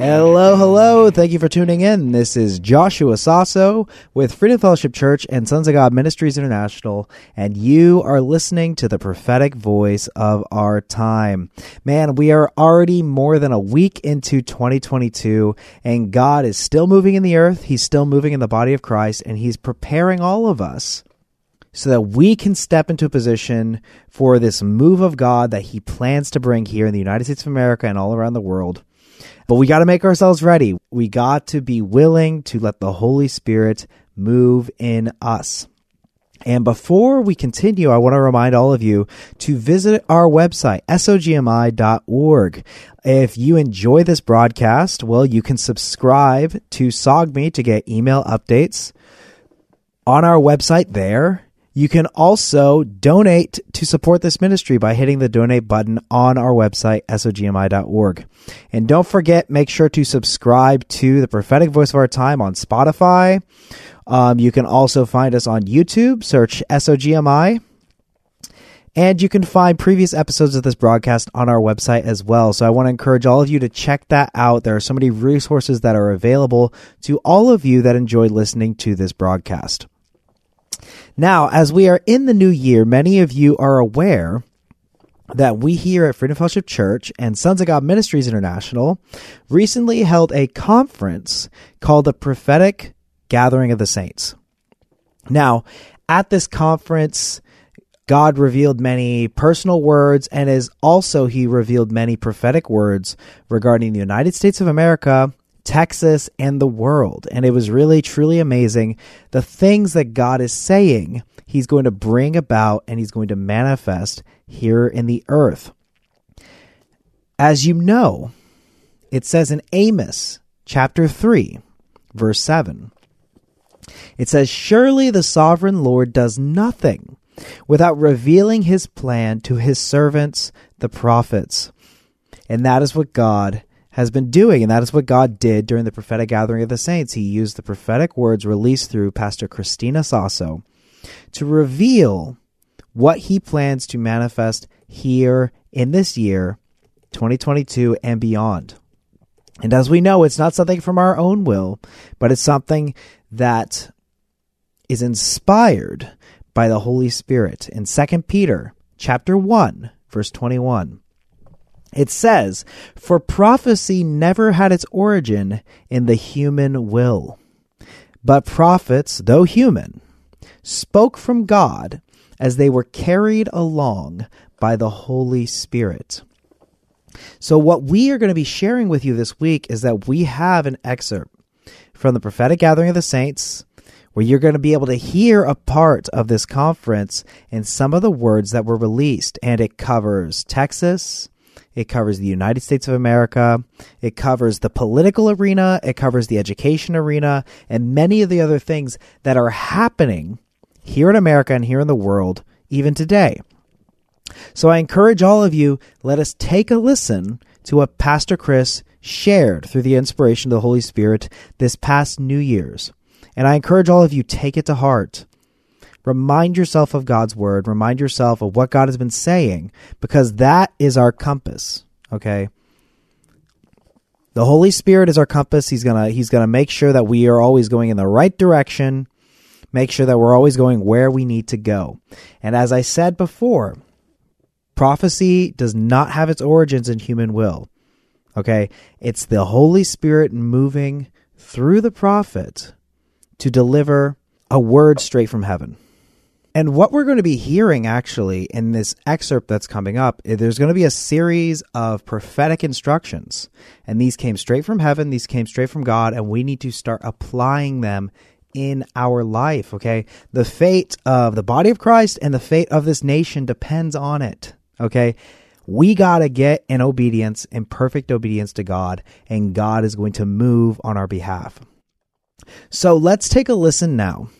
Hello, hello. Thank you for tuning in. This is Joshua Sasso with Freedom Fellowship Church and Sons of God Ministries International, and you are listening to the prophetic voice of our time. Man, we are already more than a week into 2022, and God is still moving in the earth. He's still moving in the body of Christ, and He's preparing all of us so that we can step into a position for this move of God that He plans to bring here in the United States of America and all around the world. But we got to make ourselves ready. We got to be willing to let the Holy Spirit move in us. And before we continue, I want to remind all of you to visit our website, sogmi.org. If you enjoy this broadcast, well, you can subscribe to SOGME to get email updates on our website there. You can also donate to support this ministry by hitting the donate button on our website, sogmi.org. And don't forget, make sure to subscribe to the prophetic voice of our time on Spotify. Um, you can also find us on YouTube, search SOGMI. And you can find previous episodes of this broadcast on our website as well. So I want to encourage all of you to check that out. There are so many resources that are available to all of you that enjoy listening to this broadcast. Now, as we are in the new year, many of you are aware that we here at Freedom Fellowship Church and Sons of God Ministries International recently held a conference called the Prophetic Gathering of the Saints. Now, at this conference, God revealed many personal words and as also he revealed many prophetic words regarding the United States of America Texas, and the world. And it was really, truly amazing the things that God is saying He's going to bring about and He's going to manifest here in the earth. As you know, it says in Amos chapter 3, verse 7, it says, Surely the sovereign Lord does nothing without revealing his plan to his servants, the prophets. And that is what God has been doing. And that is what God did during the prophetic gathering of the saints. He used the prophetic words released through Pastor Christina Sasso to reveal what he plans to manifest here in this year, 2022 and beyond. And as we know, it's not something from our own will, but it's something that is inspired by the Holy Spirit. In 2 Peter chapter 1, verse 21, it says, For prophecy never had its origin in the human will. But prophets, though human, spoke from God as they were carried along by the Holy Spirit. So, what we are going to be sharing with you this week is that we have an excerpt from the prophetic gathering of the saints where you're going to be able to hear a part of this conference and some of the words that were released. And it covers Texas, it covers the United States of America. It covers the political arena. It covers the education arena and many of the other things that are happening here in America and here in the world even today. So I encourage all of you, let us take a listen to what Pastor Chris shared through the inspiration of the Holy Spirit this past New Year's. And I encourage all of you, take it to heart. Remind yourself of God's word. Remind yourself of what God has been saying because that is our compass. Okay. The Holy Spirit is our compass. He's going to, he's going to make sure that we are always going in the right direction. Make sure that we're always going where we need to go. And as I said before, prophecy does not have its origins in human will. Okay. It's the Holy Spirit moving through the prophet to deliver a word straight from heaven. And what we're going to be hearing actually in this excerpt that's coming up, eh, there's going to be a series of prophetic instructions. And these came straight from heaven, these came straight from God, and we need to start applying them in our life, okay? The fate of the body of Christ and the fate of this nation depends on it, okay? We got to get in obedience, in perfect obedience to God, and God is going to move on our behalf. So let's take a listen now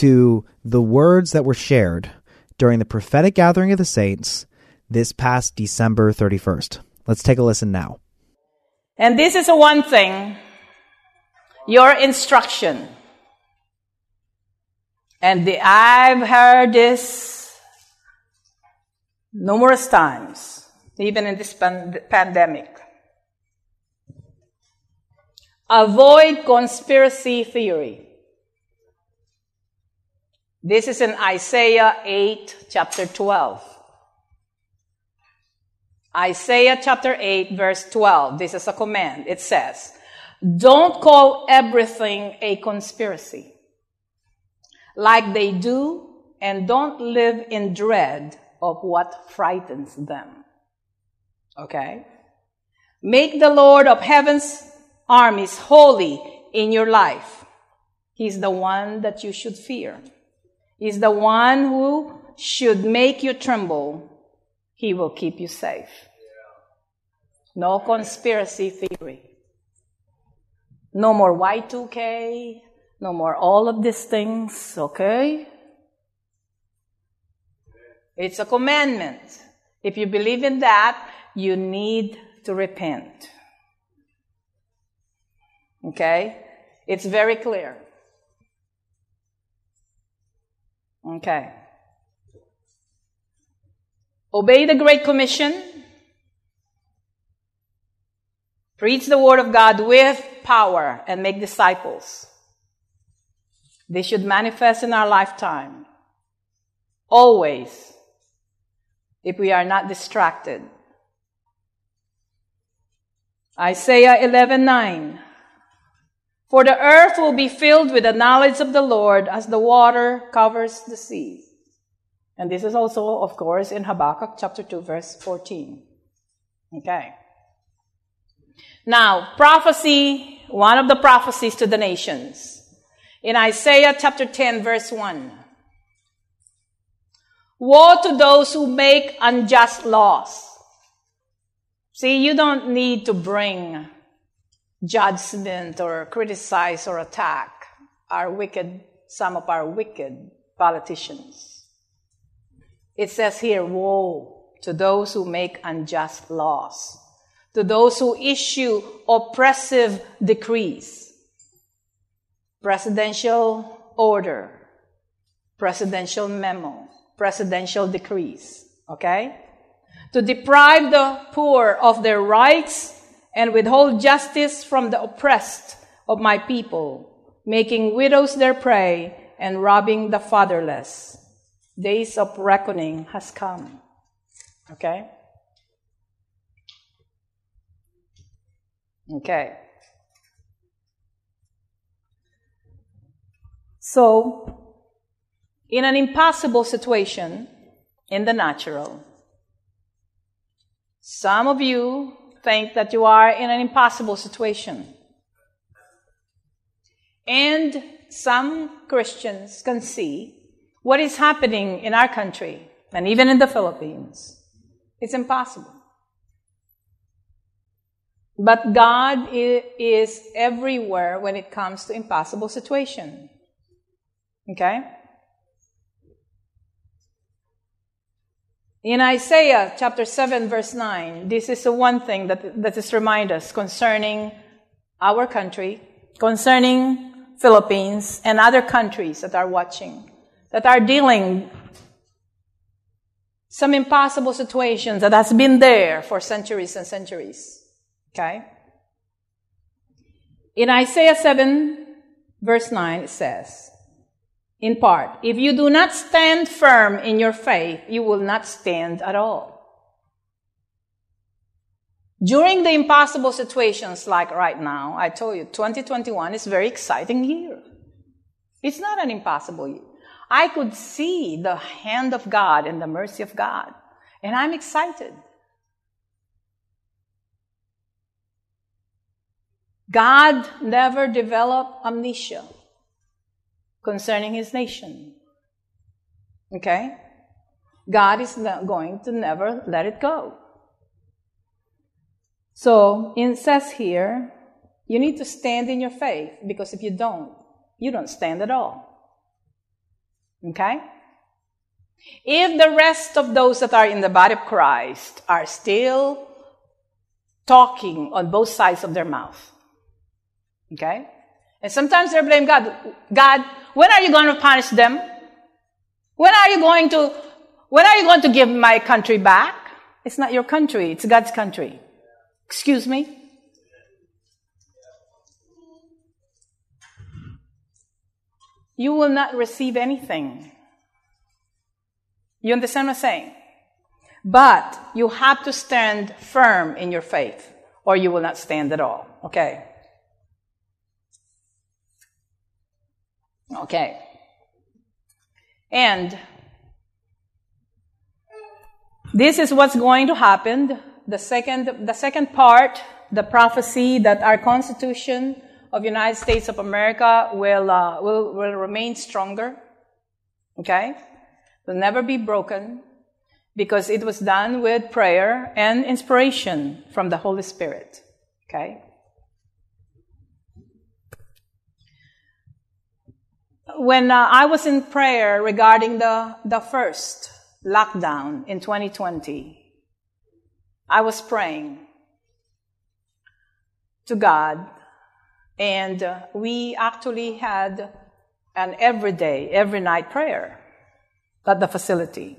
to the words that were shared during the prophetic gathering of the saints this past December 31st. Let's take a listen now. And this is a one thing your instruction. And the, I've heard this numerous times, even in this pan- pandemic. Avoid conspiracy theory. This is in Isaiah 8, chapter 12. Isaiah chapter 8, verse 12. This is a command. It says, Don't call everything a conspiracy like they do, and don't live in dread of what frightens them. Okay? Make the Lord of heaven's armies holy in your life. He's the one that you should fear is the one who should make you tremble. He will keep you safe. No conspiracy theory. No more Y2K. No more all of these things, okay? It's a commandment. If you believe in that, you need to repent. Okay? It's very clear. Okay. Obey the Great Commission. Preach the Word of God with power and make disciples. They should manifest in our lifetime. Always. If we are not distracted. Isaiah 11:9 for the earth will be filled with the knowledge of the Lord as the water covers the sea. And this is also, of course, in Habakkuk chapter 2, verse 14. Okay. Now, prophecy, one of the prophecies to the nations. In Isaiah chapter 10, verse 1. Woe to those who make unjust laws. See, you don't need to bring judgment or criticize or attack our wicked, some of our wicked politicians. It says here, woe to those who make unjust laws, to those who issue oppressive decrees, presidential order, presidential memo, presidential decrees, okay? To deprive the poor of their rights and withhold justice from the oppressed of my people, making widows their prey and robbing the fatherless. Days of reckoning has come. Okay? Okay. So, in an impossible situation in the natural, some of you think that you are in an impossible situation. And some Christians can see what is happening in our country and even in the Philippines. It's impossible. But God is everywhere when it comes to impossible situation. Okay? In Isaiah chapter 7 verse 9, this is the one thing that, that is remind us concerning our country, concerning Philippines and other countries that are watching, that are dealing some impossible situations that has been there for centuries and centuries. Okay? In Isaiah 7 verse 9 it says, in part. If you do not stand firm in your faith, you will not stand at all. During the impossible situations like right now, I told you 2021 is a very exciting year. It's not an impossible. Year. I could see the hand of God and the mercy of God, and I'm excited. God never developed amnesia concerning his nation. Okay? God is not going to never let it go. So it says here, you need to stand in your faith because if you don't, you don't stand at all. Okay? If the rest of those that are in the body of Christ are still talking on both sides of their mouth, okay? And sometimes they blame God. God, when are you going to punish them? When are you going to, when are you going to give my country back? It's not your country, it's God's country. Excuse me? You will not receive anything. You understand what I'm saying? But you have to stand firm in your faith, or you will not stand at all. Okay? Okay. And this is what's going to happen. The second, the second part, the prophecy that our Constitution of United States of America will, uh, will, will remain stronger. Okay? Will never be broken because it was done with prayer and inspiration from the Holy Spirit. Okay? When uh, I was in prayer regarding the, the first lockdown in 2020, I was praying to God, and uh, we actually had an everyday, every night prayer at the facility.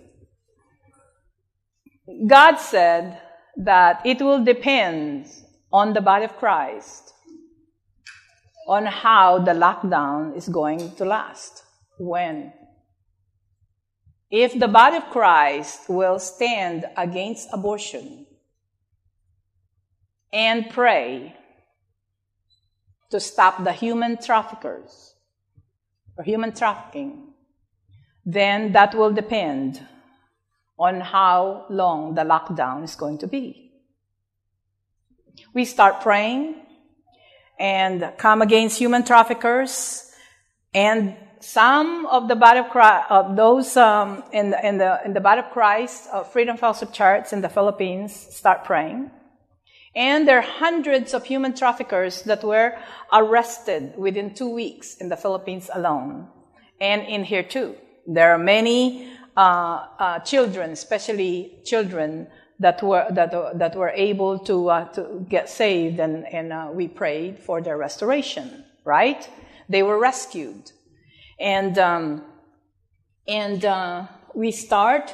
God said that it will depend on the body of Christ on how the lockdown is going to last. When? If the body of Christ will stand against abortion and pray to stop the human traffickers or human trafficking, then that will depend on how long the lockdown is going to be. We start praying and come against human traffickers. And some of the body of Christ, of those um, in, the, in, the, in the body of Christ, uh, Freedom Fellowship Church in the Philippines, start praying. And there are hundreds of human traffickers that were arrested within two weeks in the Philippines alone, and in here too. There are many uh, uh, children, especially children that were that, uh, that were able to uh, to get saved, and and uh, we prayed for their restoration. Right? They were rescued, and um, and uh, we start,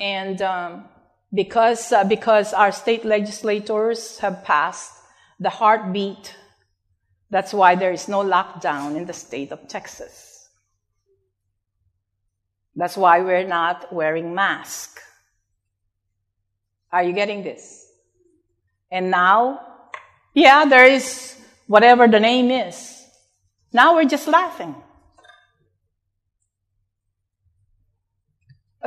and um, because uh, because our state legislators have passed the heartbeat. That's why there is no lockdown in the state of Texas. That's why we're not wearing masks. Are you getting this? And now, yeah, there is whatever the name is. Now we're just laughing.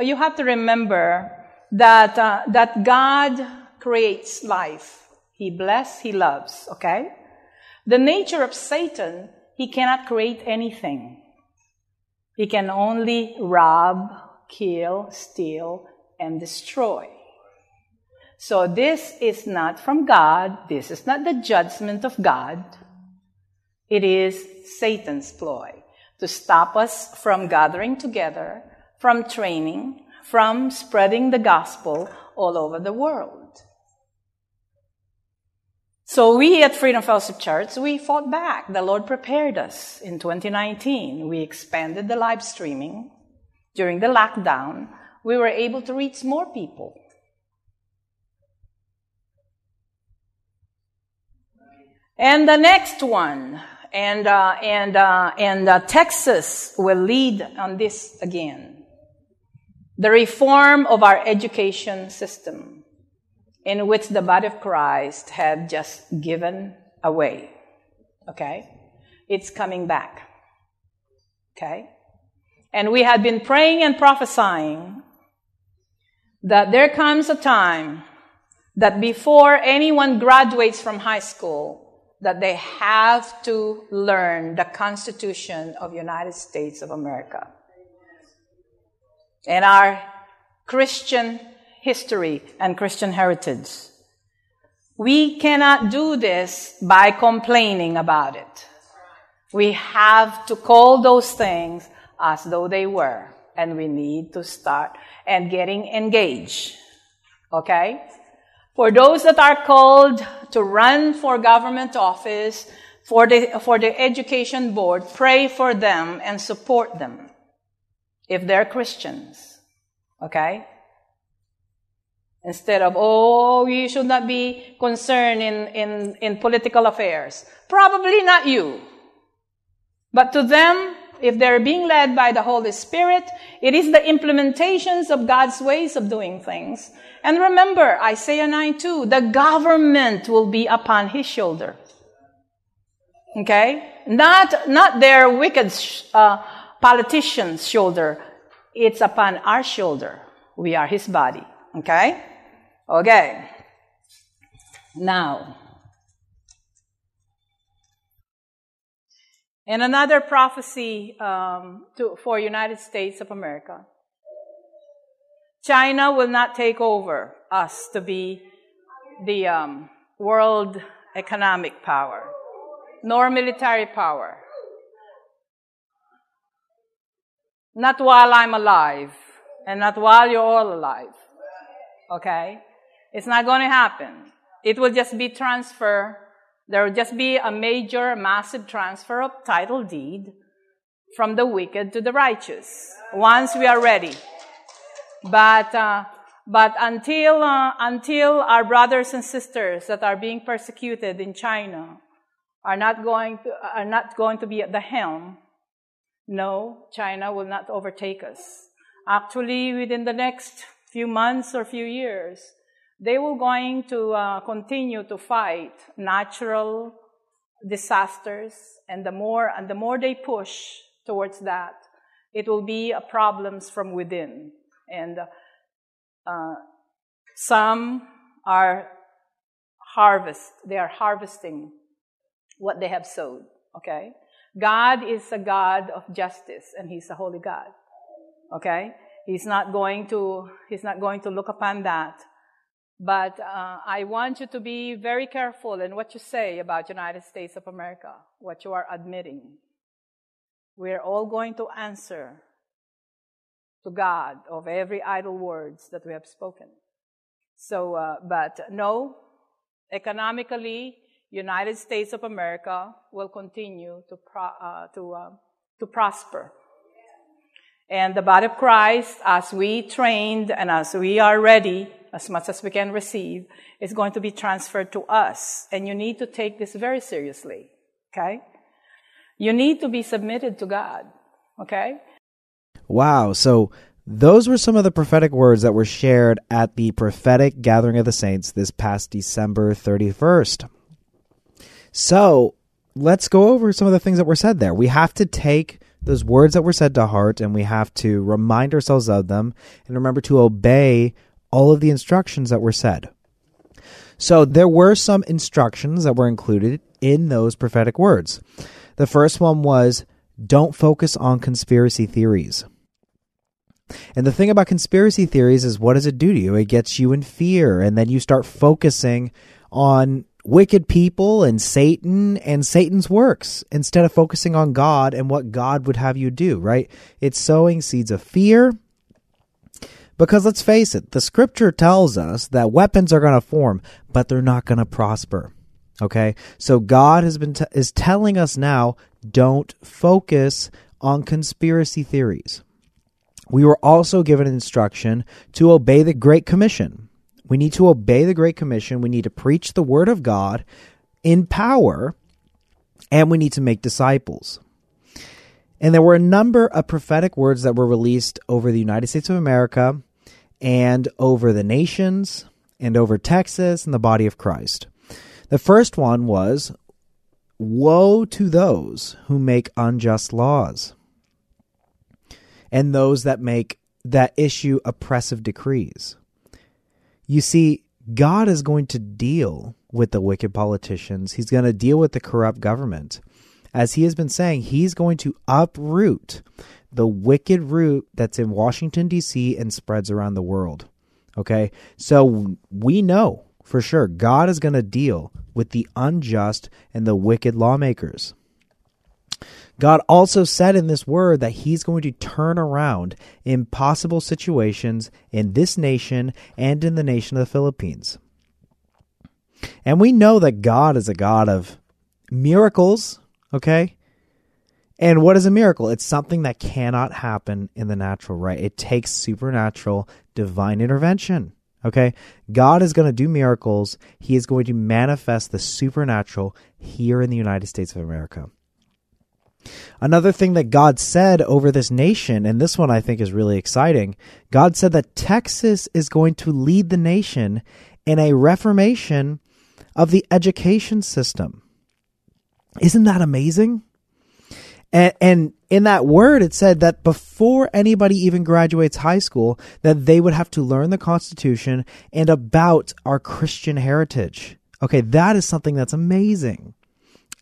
You have to remember that, uh, that God creates life. He bless, He loves, okay? The nature of Satan, he cannot create anything. He can only rob, kill, steal, and destroy. So this is not from God. This is not the judgment of God. It is Satan's ploy to stop us from gathering together, from training, from spreading the gospel all over the world. So we at Freedom Fellowship Church, we fought back. The Lord prepared us in 2019. We expanded the live streaming. During the lockdown, we were able to reach more people. And the next one, and uh, and uh, and uh, Texas will lead on this again. The reform of our education system, in which the body of Christ had just given away. Okay, it's coming back. Okay? And we had been praying and prophesying that there comes a time that before anyone graduates from high school, that they have to learn the Constitution of United States of America. And our Christian history and Christian heritage. We cannot do this by complaining about it. We have to call those things as though they were. And we need to start and getting engaged. Okay? For those that are called to run for government office, for the, for the education board, pray for them and support them if they're Christians. Okay? Instead of, oh, you should not be concerned in, in, in political affairs. Probably not you. But to them, if they're being led by the Holy Spirit, it is the implementations of God's ways of doing things. And remember, Isaiah 9 2, the government will be upon his shoulder. Okay? Not, not their wicked uh, politician's shoulder. It's upon our shoulder. We are his body. Okay? Okay. Now, And another prophecy um, to, for United States of America. China will not take over us to be the um, world economic power, nor military power. Not while I'm alive, and not while you're all alive. Okay? It's not going to happen. It will just be transfer there will just be a major, massive transfer of title deed from the wicked to the righteous once we are ready. But, uh, but until, uh, until our brothers and sisters that are being persecuted in China are not going to, are not going to be at the helm, no, China will not overtake us. Actually, within the next few months or few years, they were going to uh, continue to fight natural disasters, and the more and the more they push towards that, it will be problems from within. And uh, some are harvest; they are harvesting what they have sowed. Okay, God is a God of justice, and He's a holy God. Okay, He's not going to He's not going to look upon that but uh, I want you to be very careful in what you say about United States of America, what you are admitting. We're all going to answer to God of every idle words that we have spoken. So, uh, but no, economically, United States of America will continue to pro- uh, to uh, to prosper. And the body of Christ, as we trained and as we are ready, as much as we can receive, is going to be transferred to us. And you need to take this very seriously. Okay? You need to be submitted to God. Okay? Wow. So those were some of the prophetic words that were shared at the prophetic gathering of the saints this past December 31st. So let's go over some of the things that were said there. We have to take those words that were said to heart and we have to remind ourselves of them and remember to obey all of the instructions that were said. So there were some instructions that were included in those prophetic words. The first one was don't focus on conspiracy theories. And the thing about conspiracy theories is what does it do to you? It gets you in fear, and then you start focusing on wicked people and Satan and Satan's works instead of focusing on God and what God would have you do, right? It's sowing seeds of fear because let's face it, the scripture tells us that weapons are going to form, but they're not going to prosper. Okay? So God has been t- is telling us now don't focus on conspiracy theories. We were also given instruction to obey the Great Commission. We need to obey the Great Commission. We need to preach the Word of God in power, and we need to make disciples. And there were a number of prophetic words that were released over the United States of America and over the nations and over Texas and the body of Christ. The first one was Woe to those who make unjust laws. and those that make that issue oppressive decrees. You see, God is going to deal with the wicked politicians. He's going to deal with the corrupt government. As he has been saying, he's going to uproot the wicked root that's in Washington, D.C. and spreads around the world. Okay? So we know for sure God is going to deal with the unjust and the wicked lawmakers. God also said in this word that he's going to turn around impossible situations in this nation and in the nation of the Philippines. And we know that God is a God of miracles, okay? And what is a miracle? It's something that cannot happen in the natural, right? It takes supernatural divine intervention. Okay? God is going to do miracles. He is going to manifest the supernatural here in the United States of America. Another thing that God said over this nation, and this one I think is really exciting God said that Texas is going to lead the nation in a reformation of the education system. Isn't that amazing? And, and in that word, it said that before anybody even graduates high school, that they would have to learn the Constitution and about our Christian heritage. Okay, that is something that's amazing.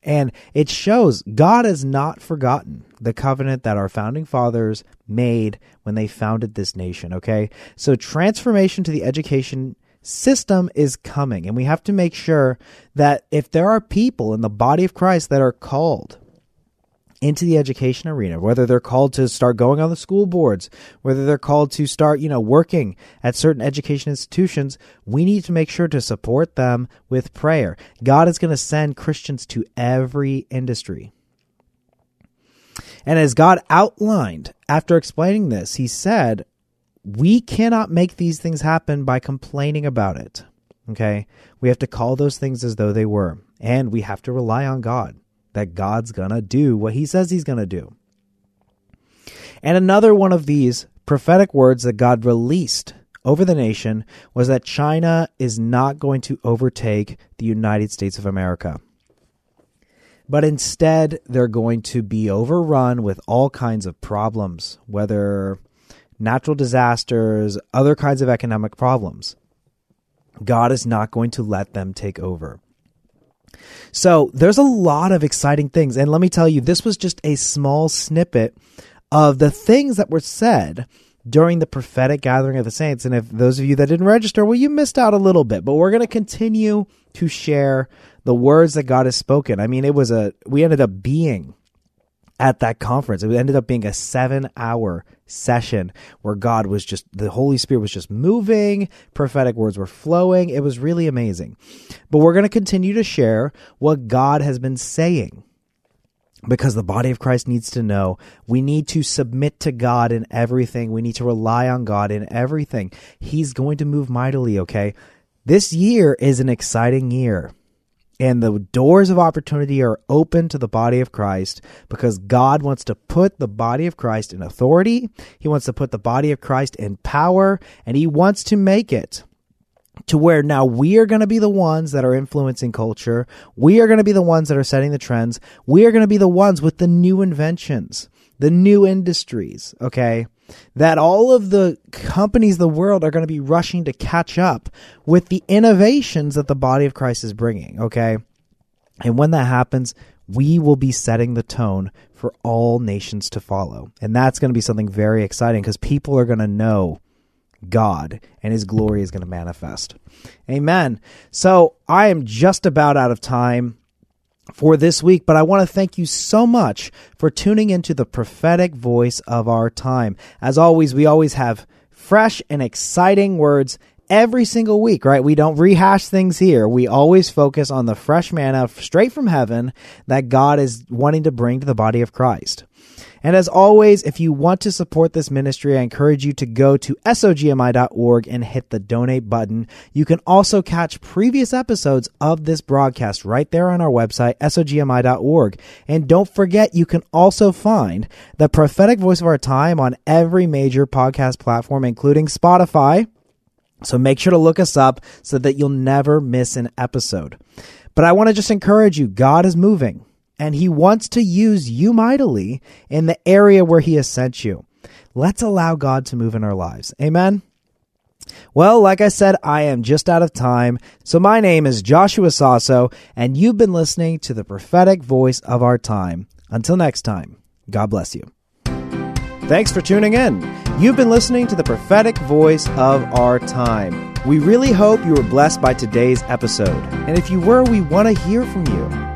And it shows God has not forgotten the covenant that our founding fathers made when they founded this nation. Okay. So transformation to the education system is coming. And we have to make sure that if there are people in the body of Christ that are called into the education arena, whether they're called to start going on the school boards, whether they're called to start, you know, working at certain education institutions, we need to make sure to support them with prayer. God is going to send Christians to every industry. And as God outlined after explaining this, he said, we cannot make these things happen by complaining about it. Okay? We have to call those things as though they were. And we have to rely on God that God's going to do what he says he's going to do. And another one of these prophetic words that God released over the nation was that China is not going to overtake the United States of America. But instead, they're going to be overrun with all kinds of problems, whether natural disasters, other kinds of economic problems. God is not going to let them take over. So there's a lot of exciting things. And let me tell you, this was just a small snippet of the things that were said during the prophetic gathering of the saints. And if those of you that didn't register, well, you missed out a little bit, but we're going to continue to share the words that God has spoken. I mean, it was a, we ended up being at that conference. It ended up being a seven hour session where God was just, the Holy Spirit was just moving, prophetic words were flowing. It was really amazing. But we're going to continue to share what God has been saying because the body of Christ needs to know we need to submit to God in everything. We need to rely on God in everything. He's going to move mightily, okay? This year is an exciting year. And the doors of opportunity are open to the body of Christ because God wants to put the body of Christ in authority. He wants to put the body of Christ in power and he wants to make it to where now we are going to be the ones that are influencing culture. We are going to be the ones that are setting the trends. We are going to be the ones with the new inventions, the new industries. Okay that all of the companies of the world are going to be rushing to catch up with the innovations that the body of Christ is bringing, okay? And when that happens, we will be setting the tone for all nations to follow. And that's going to be something very exciting because people are going to know God and his glory is going to manifest. Amen. So I am just about out of time for this week, but I want to thank you so much for tuning into the prophetic voice of our time. As always, we always have fresh and exciting words every single week, right? We don't rehash things here. We always focus on the fresh manna straight from heaven that God is wanting to bring to the body of Christ. And as always, if you want to support this ministry, I encourage you to go to sogmi.org and hit the donate button. You can also catch previous episodes of this broadcast right there on our website, sogmi.org. And don't forget, you can also find the prophetic voice of our time on every major podcast platform, including Spotify. So make sure to look us up so that you'll never miss an episode. But I want to just encourage you, God is moving and he wants to use you mightily in the area where he has sent you. Let's allow God to move in our lives. Amen. Well, like I said, I am just out of time. So my name is Joshua Sasso, and you've been listening to the prophetic voice of our time. Until next time, God bless you. Thanks for tuning in. You've been listening to the prophetic voice of our time. We really hope you were blessed by today's episode. And if you were, we want to hear from you.